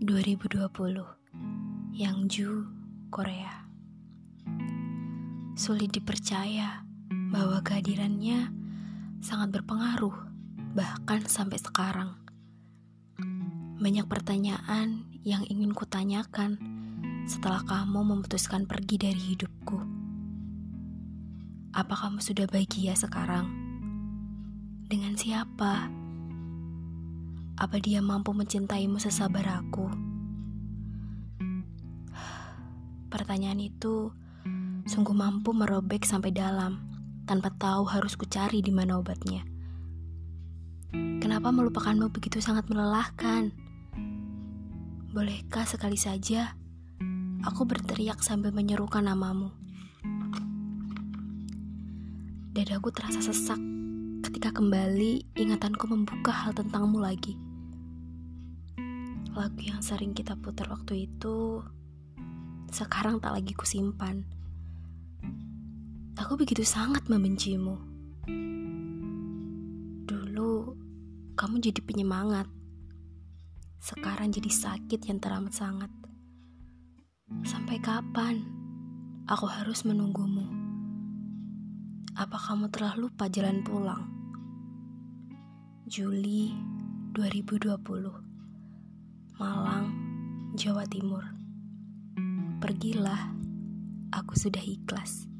2020 Yangju, Korea Sulit dipercaya bahwa kehadirannya sangat berpengaruh bahkan sampai sekarang Banyak pertanyaan yang ingin kutanyakan setelah kamu memutuskan pergi dari hidupku Apa kamu sudah bahagia sekarang? Dengan siapa? Apa dia mampu mencintaimu sesabar aku? Pertanyaan itu sungguh mampu merobek sampai dalam tanpa tahu harus kucari di mana obatnya. Kenapa melupakanmu begitu sangat melelahkan? Bolehkah sekali saja aku berteriak sambil menyerukan namamu? Dadaku terasa sesak ketika kembali ingatanku membuka hal tentangmu lagi. Lagu yang sering kita putar waktu itu sekarang tak lagi kusimpan. Aku begitu sangat membencimu. Dulu kamu jadi penyemangat. Sekarang jadi sakit yang teramat sangat. Sampai kapan aku harus menunggumu? Apa kamu telah lupa jalan pulang? Juli 2020 Malang, Jawa Timur Pergilah, aku sudah ikhlas.